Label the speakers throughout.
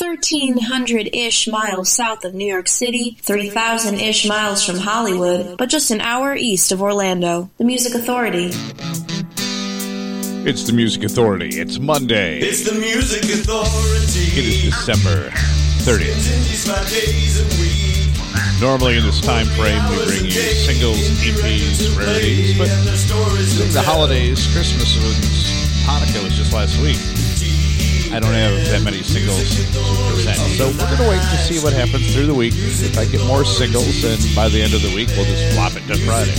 Speaker 1: 1,300-ish miles south of New York City, 3,000-ish miles from Hollywood, but just an hour east of Orlando. The Music Authority.
Speaker 2: It's the Music Authority. It's Monday.
Speaker 3: It's the Music Authority.
Speaker 2: It is December 30th. Normally in this time frame we bring you singles, EPs, rarities, but during the holidays, Christmas and Hanukkah was just last week. I don't have that many singles. So we're going to wait to see what happens through the week. If I get more singles, then by the end of the week, we'll just flop it to Friday.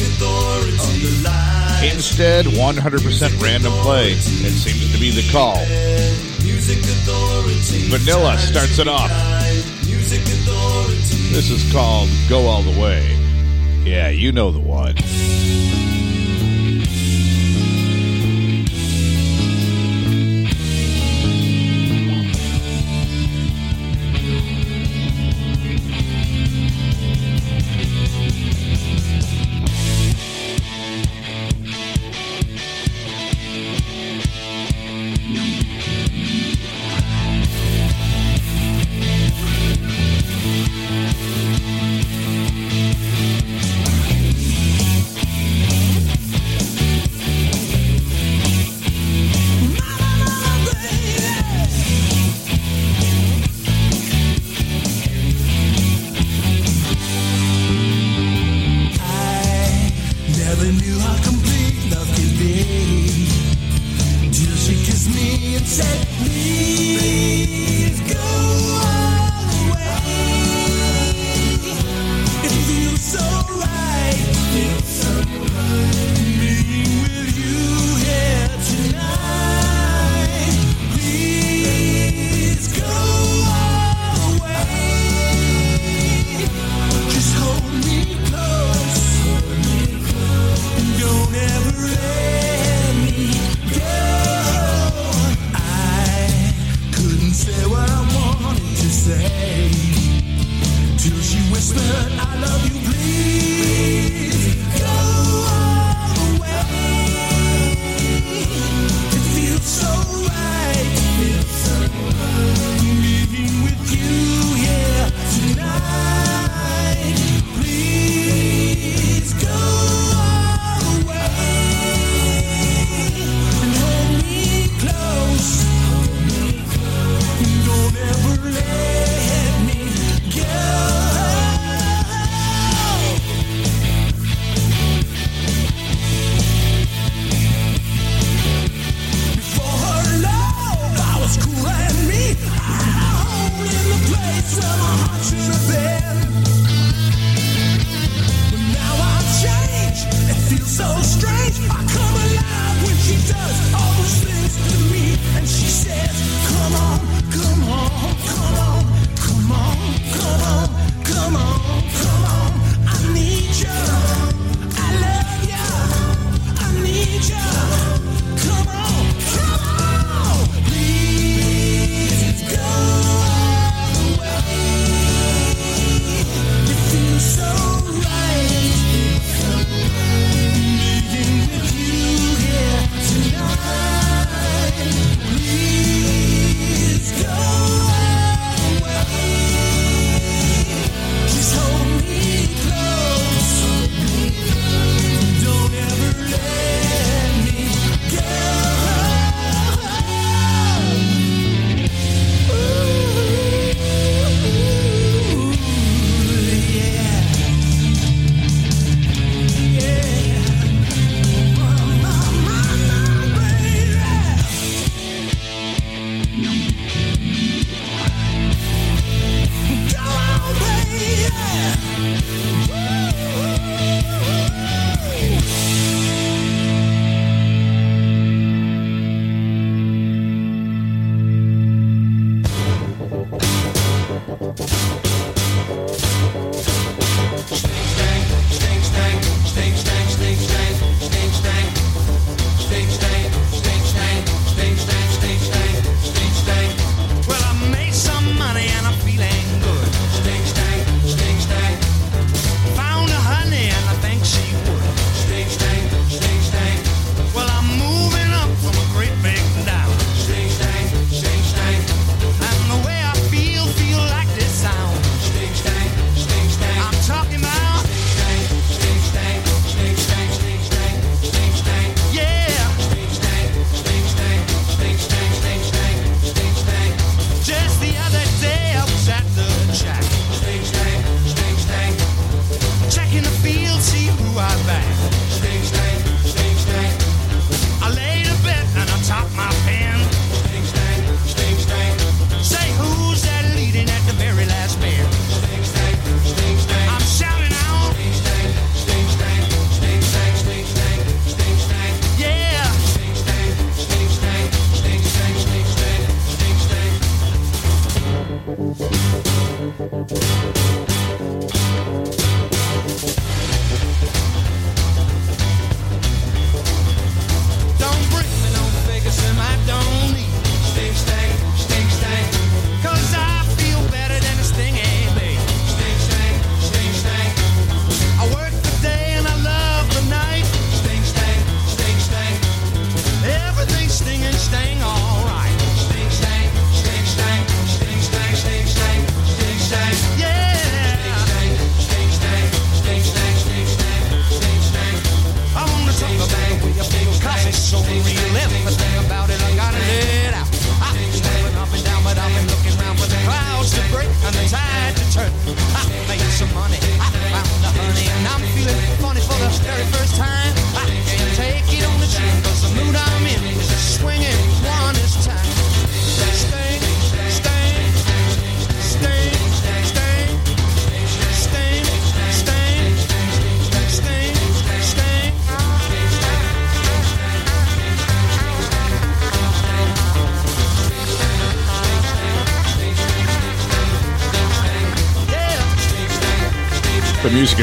Speaker 2: Instead, 100% random play. It seems to be the call. Vanilla starts it off. This is called Go All the Way. Yeah, you know the one.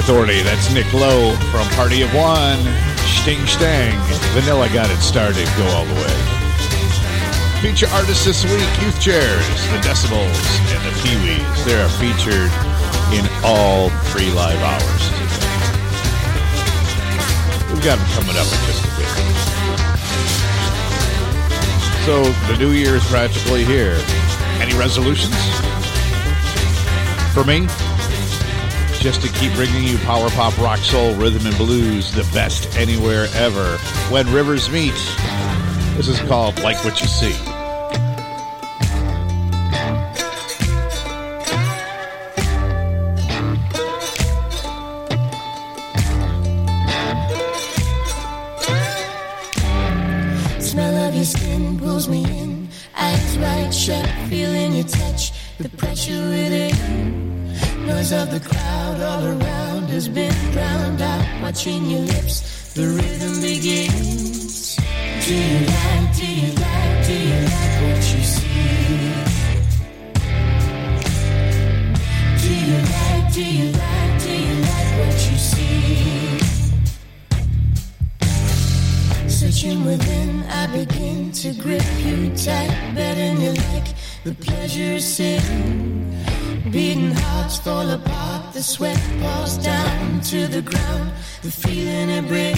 Speaker 3: Authority. That's Nick Lowe from Party of One. Shting-Shtang. Vanilla got it started. Go all the way. Feature artists this week Youth Chairs, The Decibels, and The Peewees. They are featured in all three live hours. Today. We've got them coming up in just a bit. So the new year is practically here. Any resolutions? For me, just to keep bringing you power pop, rock, soul, rhythm, and blues, the best anywhere ever. When rivers meet, this is called Like What You See.
Speaker 4: Between your lips, the rhythm to the ground, the feeling it brings.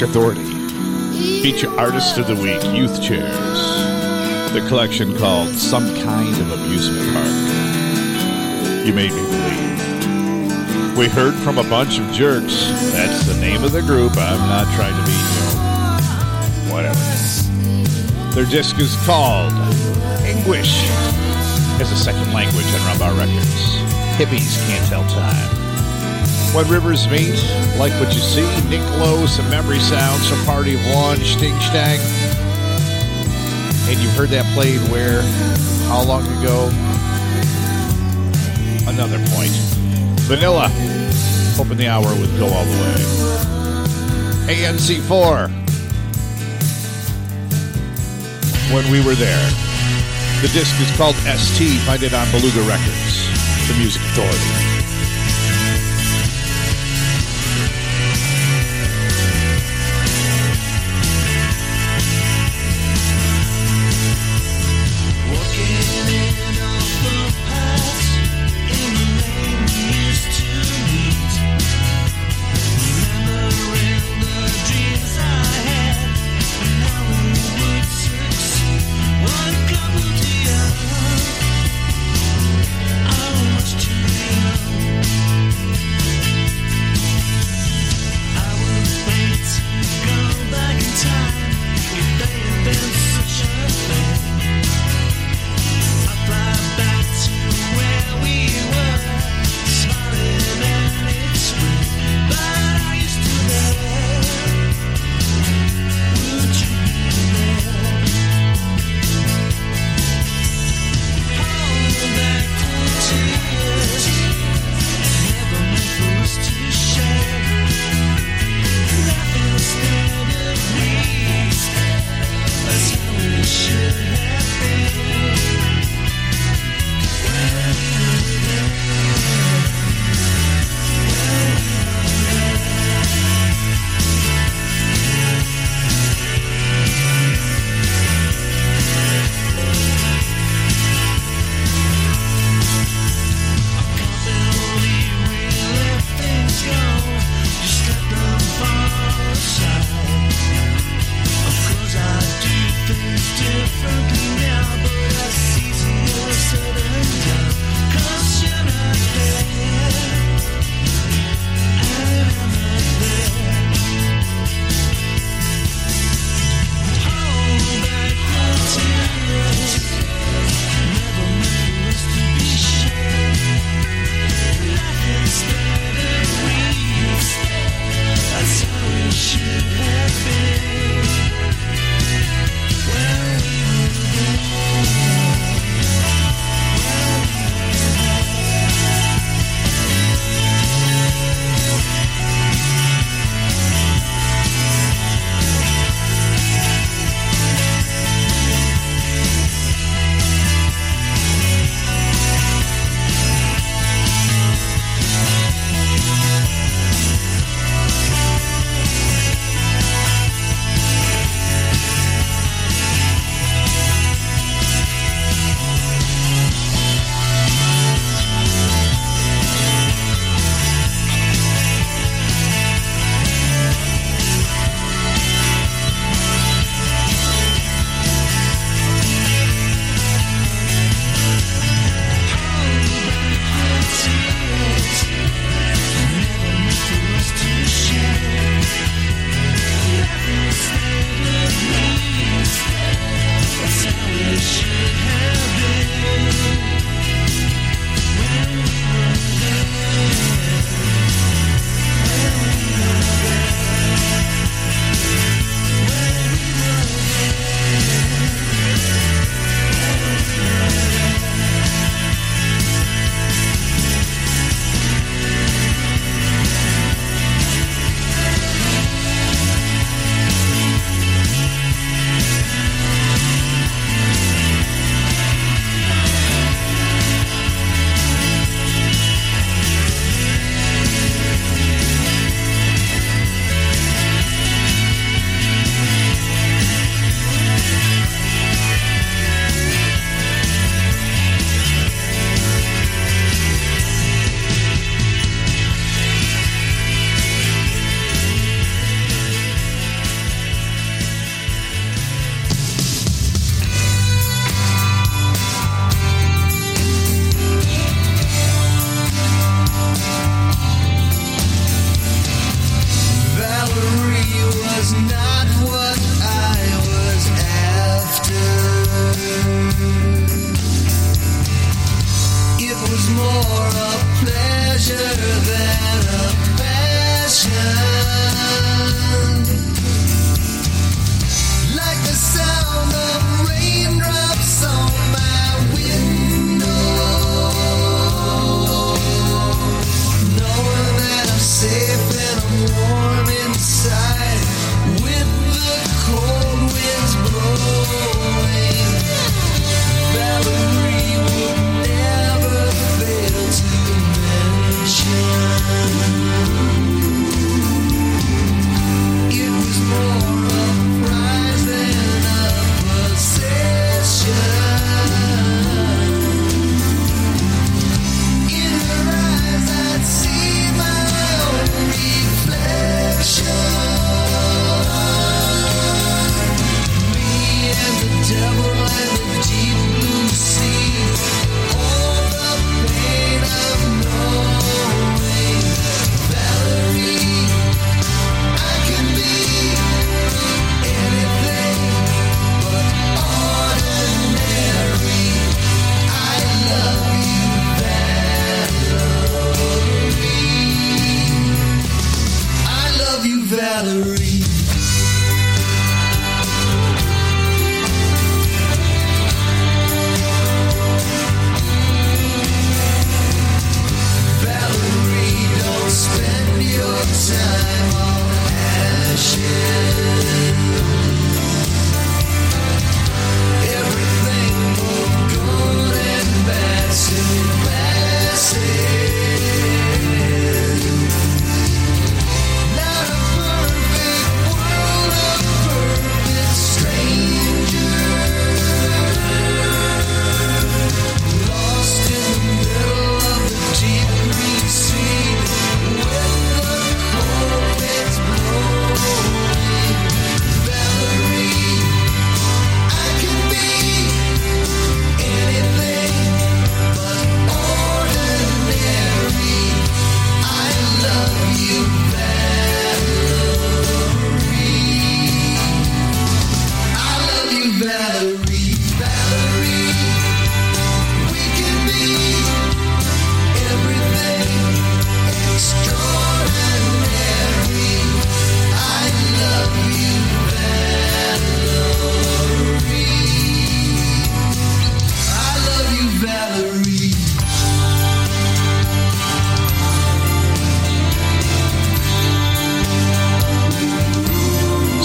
Speaker 3: Music Authority. Feature Artist of the Week, Youth Chairs. The collection called Some Kind of Amusement Park. You made me believe. We heard from a bunch of jerks. That's the name of the group. I'm not trying to be, you whatever. Their disc is called English as a second language on Rumbar Records. Hippies can't tell time. When rivers meet, like what you see, Nick Lowe, some memory sounds from Party of One, Shting-Shtang. And you've heard that played where? How long ago? Another point. Vanilla. Hoping the hour would go all the way. ANC4. When we were there. The disc is called ST. Find it on Beluga Records. The Music Authority.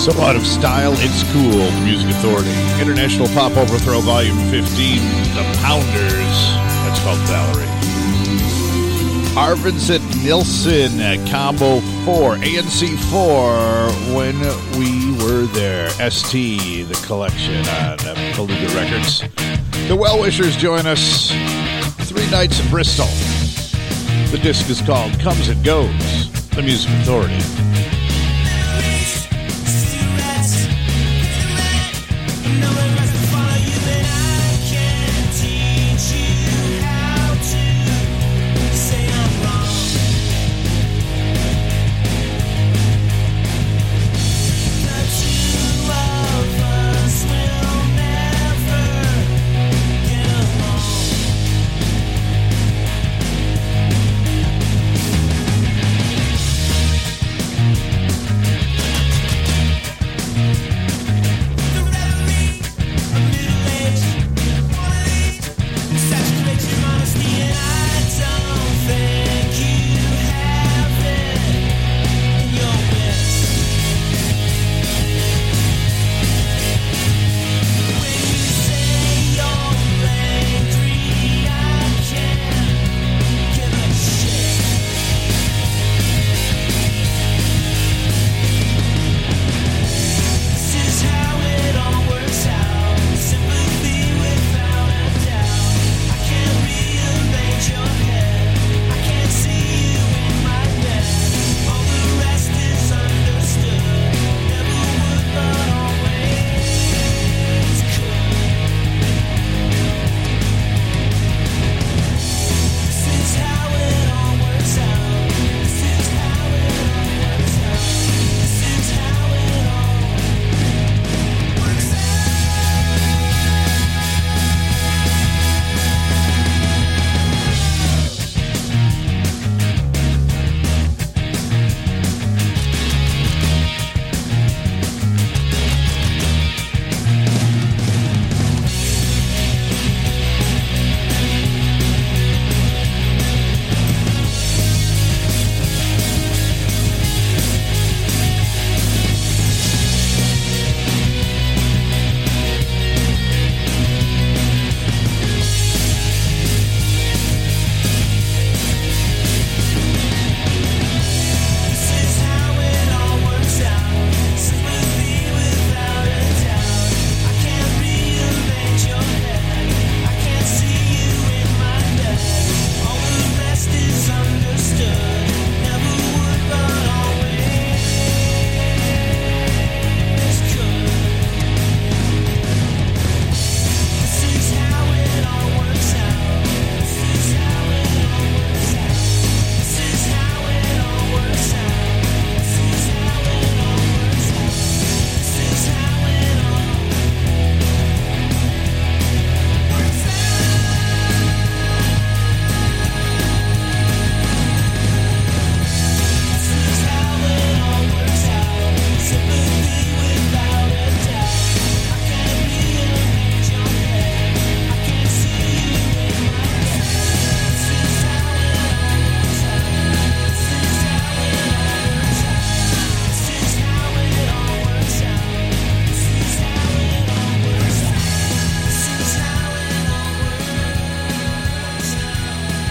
Speaker 3: So out of style, it's cool. The Music Authority. International Pop Overthrow Volume 15, The Pounders. That's called Valerie. Arvidsson Nilsson, Combo 4, ANC 4, When We Were There. ST, the collection on uh, Beluga Records. The Well Wishers join us three nights in Bristol. The disc is called Comes and Goes, The Music Authority.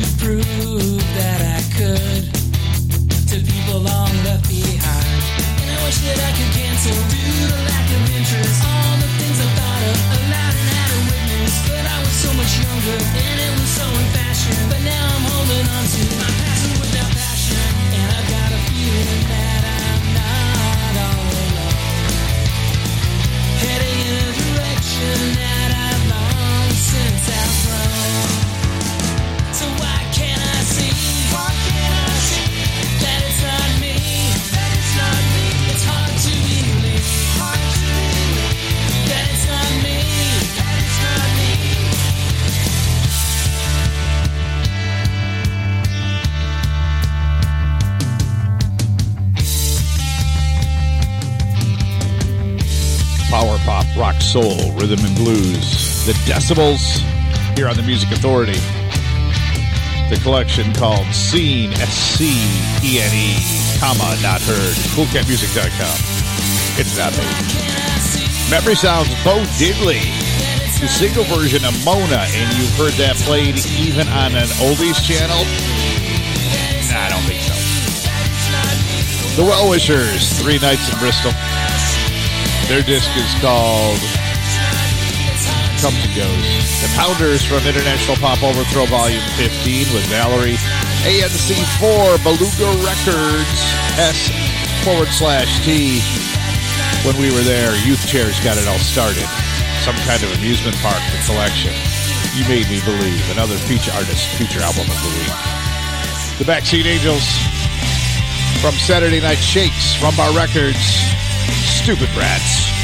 Speaker 5: to prove that I could to people long left behind. And I wish that I could cancel so.
Speaker 3: soul, rhythm and blues, the decibels here on the Music Authority. The collection called Scene, S-C-E-N-E, comma, not heard, coolcatmusic.com. It's not me. Memory Sounds Bo Diddley, the single version of Mona, and you've heard that played even on an oldies channel? Nah, I don't think so. The Well Wishers, Three Nights in Bristol. Their disc is called comes and goes. The Pounders from International Pop Overthrow Volume 15 with Valerie. ANC4 Beluga Records S forward slash T. When we were there, youth chairs got it all started. Some kind of amusement park collection. You Made Me Believe, another feature artist feature album of the week. The Backseat Angels from Saturday Night Shakes, Rumbar Records, Stupid
Speaker 2: Rats.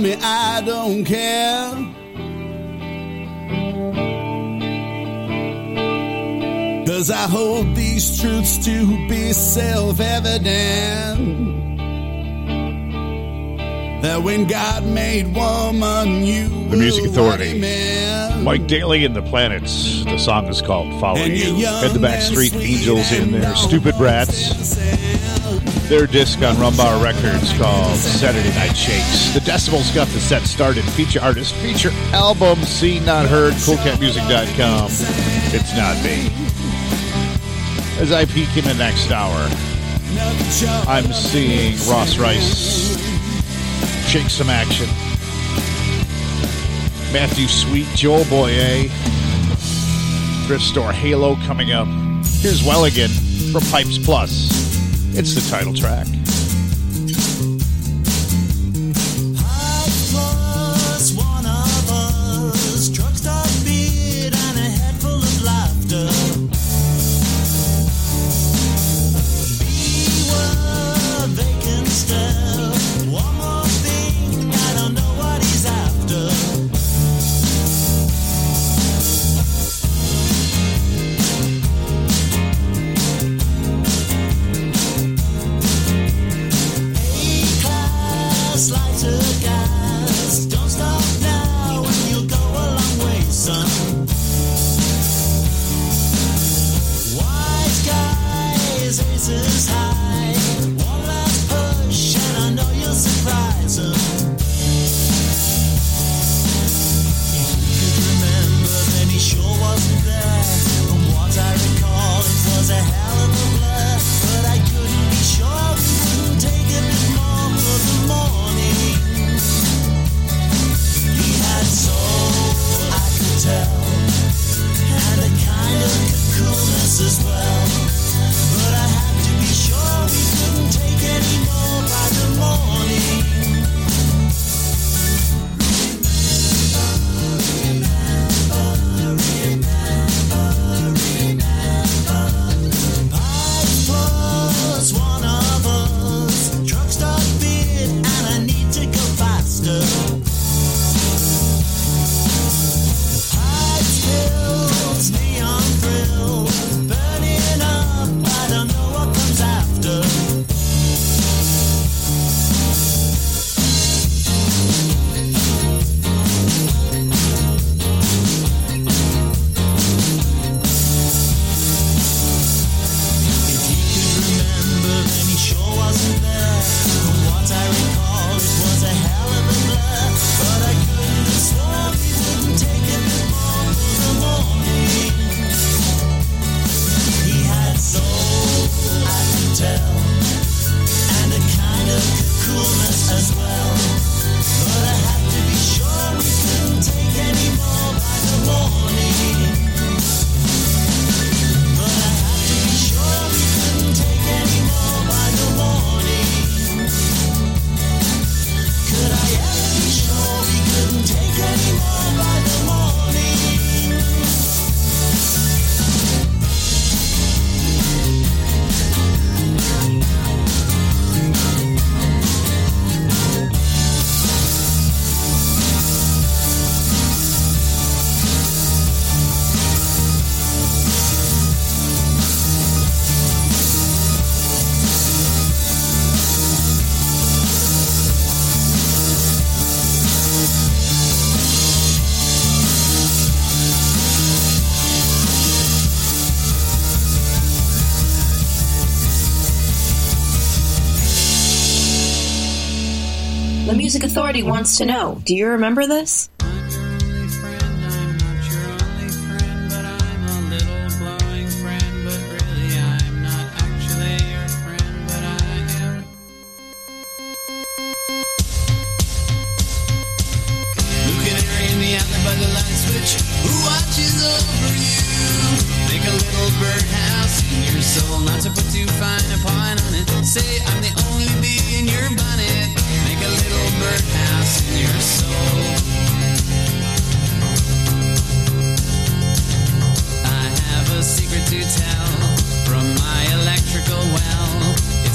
Speaker 2: me I don't care. Cause I
Speaker 6: hold these truths to be self evident. That when God made woman, you
Speaker 2: the Music Authority,
Speaker 6: man.
Speaker 2: Mike Daly and the Planets. The song is called
Speaker 6: "Following
Speaker 2: You." Head the Backstreet Angels in
Speaker 6: their
Speaker 2: "Stupid
Speaker 6: Rats."
Speaker 2: their disc on Rumbar Records called Saturday Night Shakes. The Decibels got the set started. Feature artist, feature album, seen, not heard, coolcatmusic.com. It's not me. As I peek in the next hour, I'm seeing Ross Rice shake some action. Matthew Sweet, Joel Boyer, Thrift Store Halo coming up. Here's Welligan from Pipes Plus. It's the title track.
Speaker 7: Wants to know. Do you remember this?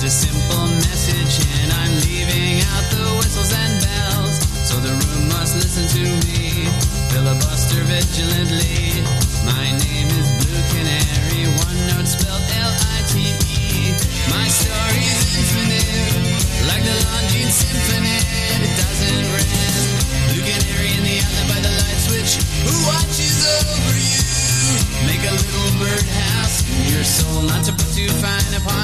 Speaker 8: a simple message, and I'm
Speaker 9: leaving out the whistles and bells. So the room must listen to me, filibuster
Speaker 7: vigilantly. My name is Blue Canary, one note spelled L-I-T-E. My story's infinite, like the Longines Symphonette. It doesn't rest. Blue Canary in the island by the light switch. Who watches over you? Make a little birdhouse in your soul, not to put too fine upon.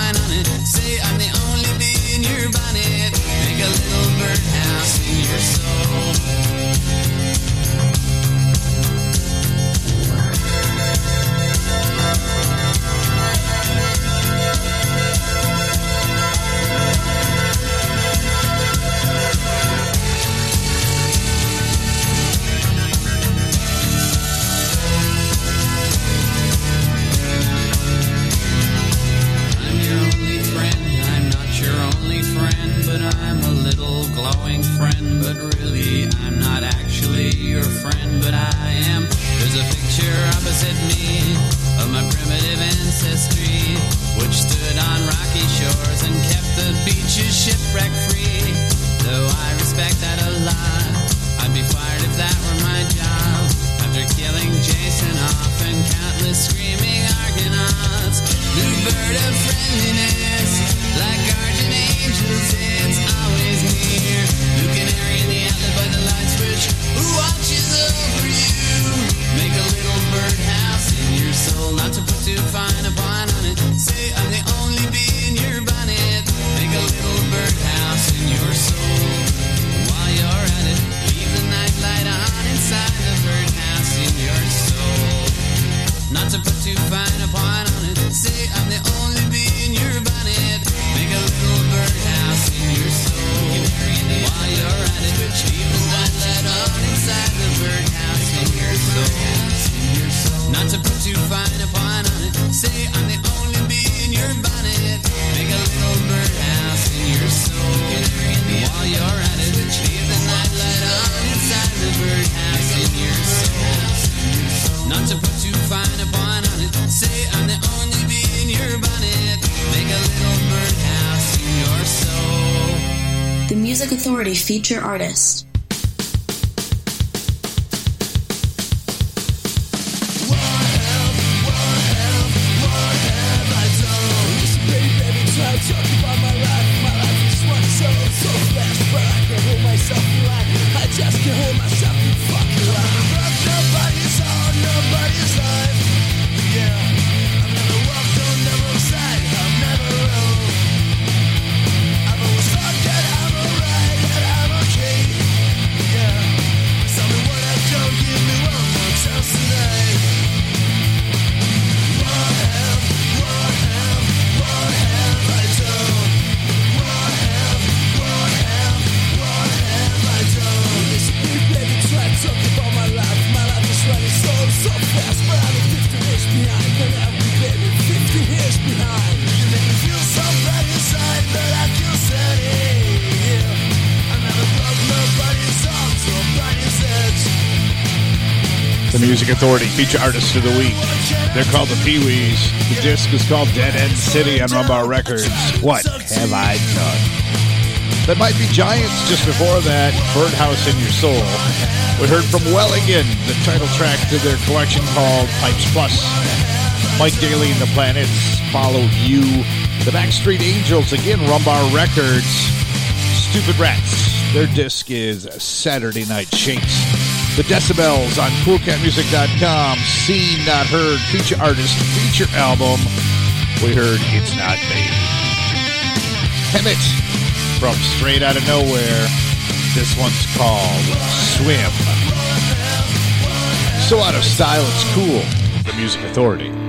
Speaker 7: To fine a
Speaker 4: feature artist.
Speaker 3: Authority feature artist of the week. They're called the Pee Wees. The disc is called Dead End City on Rumbar Records. What have I done? They Might Be Giants just before that. Birdhouse in Your Soul. We heard from Wellington, the title track to their collection called Pipes Plus. Mike Daly and the Planets, Follow You. The Backstreet Angels, again, Rumbar Records. Stupid Rats. Their disc is Saturday Night Shakes. The Decibels on CoolCatMusic.com. Seen, Not Heard, feature artist, feature album. We heard It's Not Me. Hemet from Straight Out of Nowhere. This one's called Swim. So out of style, it's cool. The Music Authority.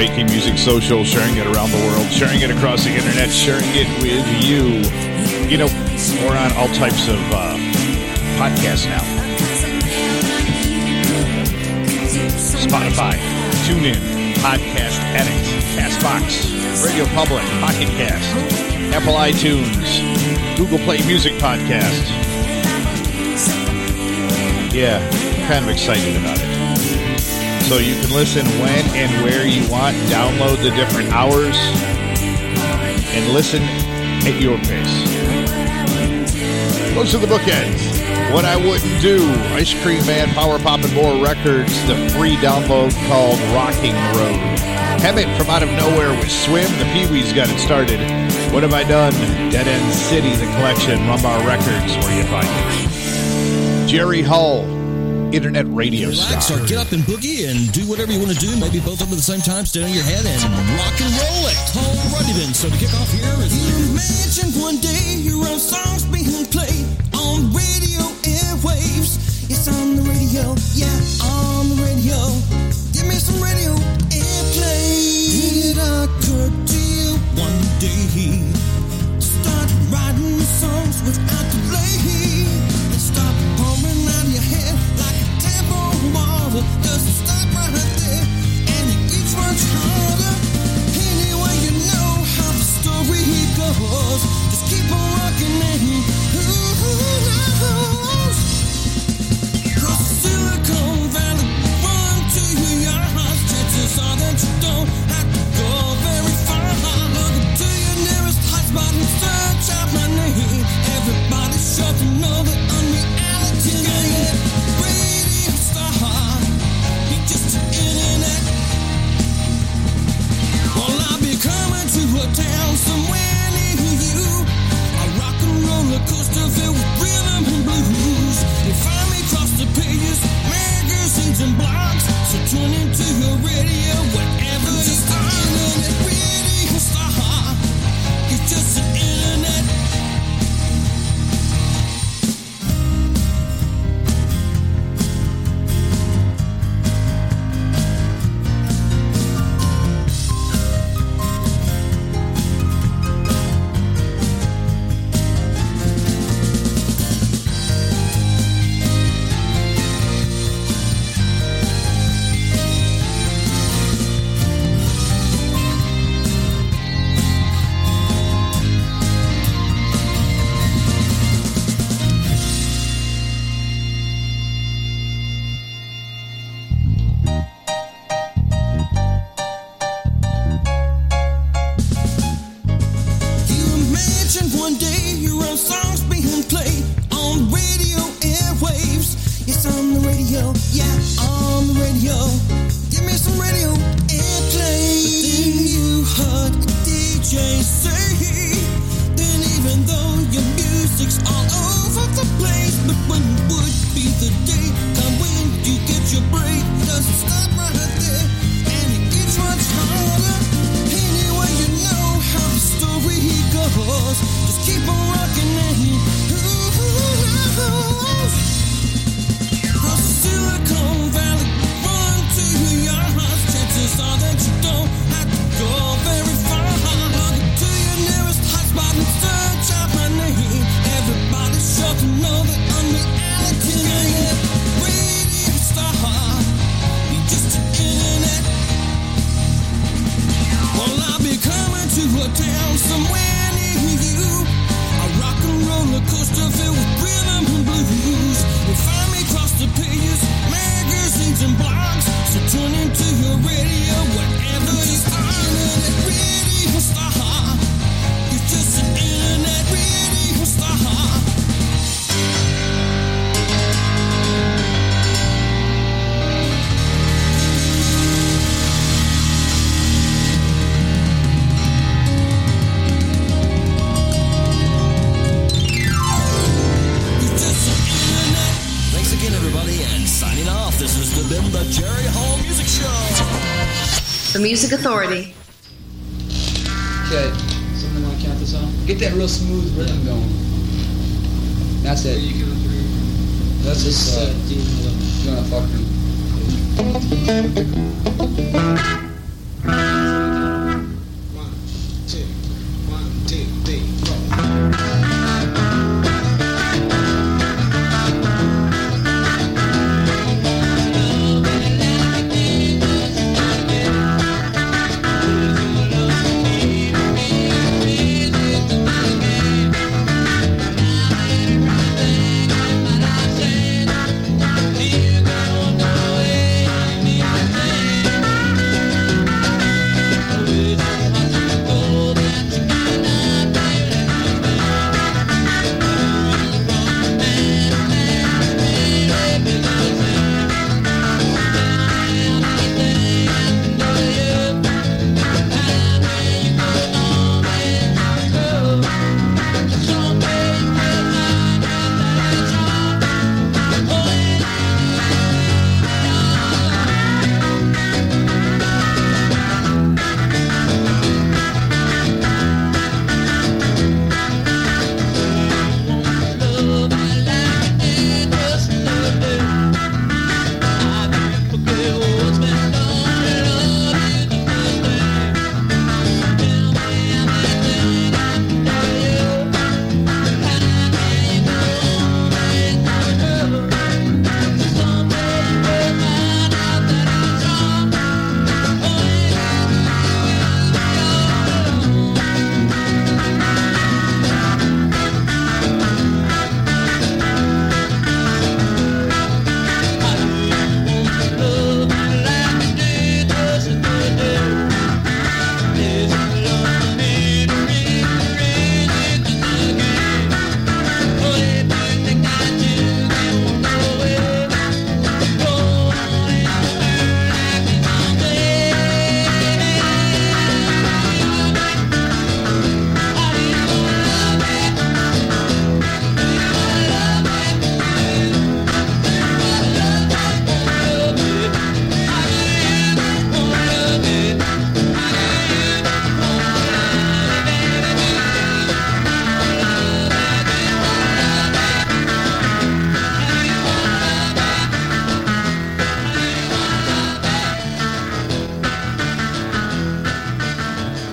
Speaker 3: Making music social, sharing it around the world, sharing it across the internet, sharing it with you. You know, we're on all types of uh, podcasts now. Spotify, TuneIn, Podcast Addict, Castbox, Radio Public, Pocket Cast, Apple iTunes, Google Play Music Podcast. Yeah, kind of excited about it. So you can listen when and where you want, download the different hours, and listen at your pace. Those are the bookends. What I Wouldn't Do, Ice Cream Man, Power Pop and More Records, the free download called Rocking Road. Hemet from Out of Nowhere with Swim, the Pee Wees got it started. What Have I Done? Dead End City, the collection, Rumbar Records, where you find it. Jerry Hull, Internet Radio
Speaker 10: Relax
Speaker 3: Star.
Speaker 10: or get up and boogie and do whatever you want to do. Maybe both of them at the same time. Stand on your head and rock and roll it. Alrighty then. So to kick off here is
Speaker 11: You imagine one day your own songs being played on radio airwaves. It's on the radio, yeah, on the radio. Give me some radio airplay. Did it occur to you one day? Start writing songs without delay. Just it keep on rocking and
Speaker 10: Show.
Speaker 4: Authority.
Speaker 12: Okay, something want to count this off? Get that real smooth rhythm going. That's it. That's just uh,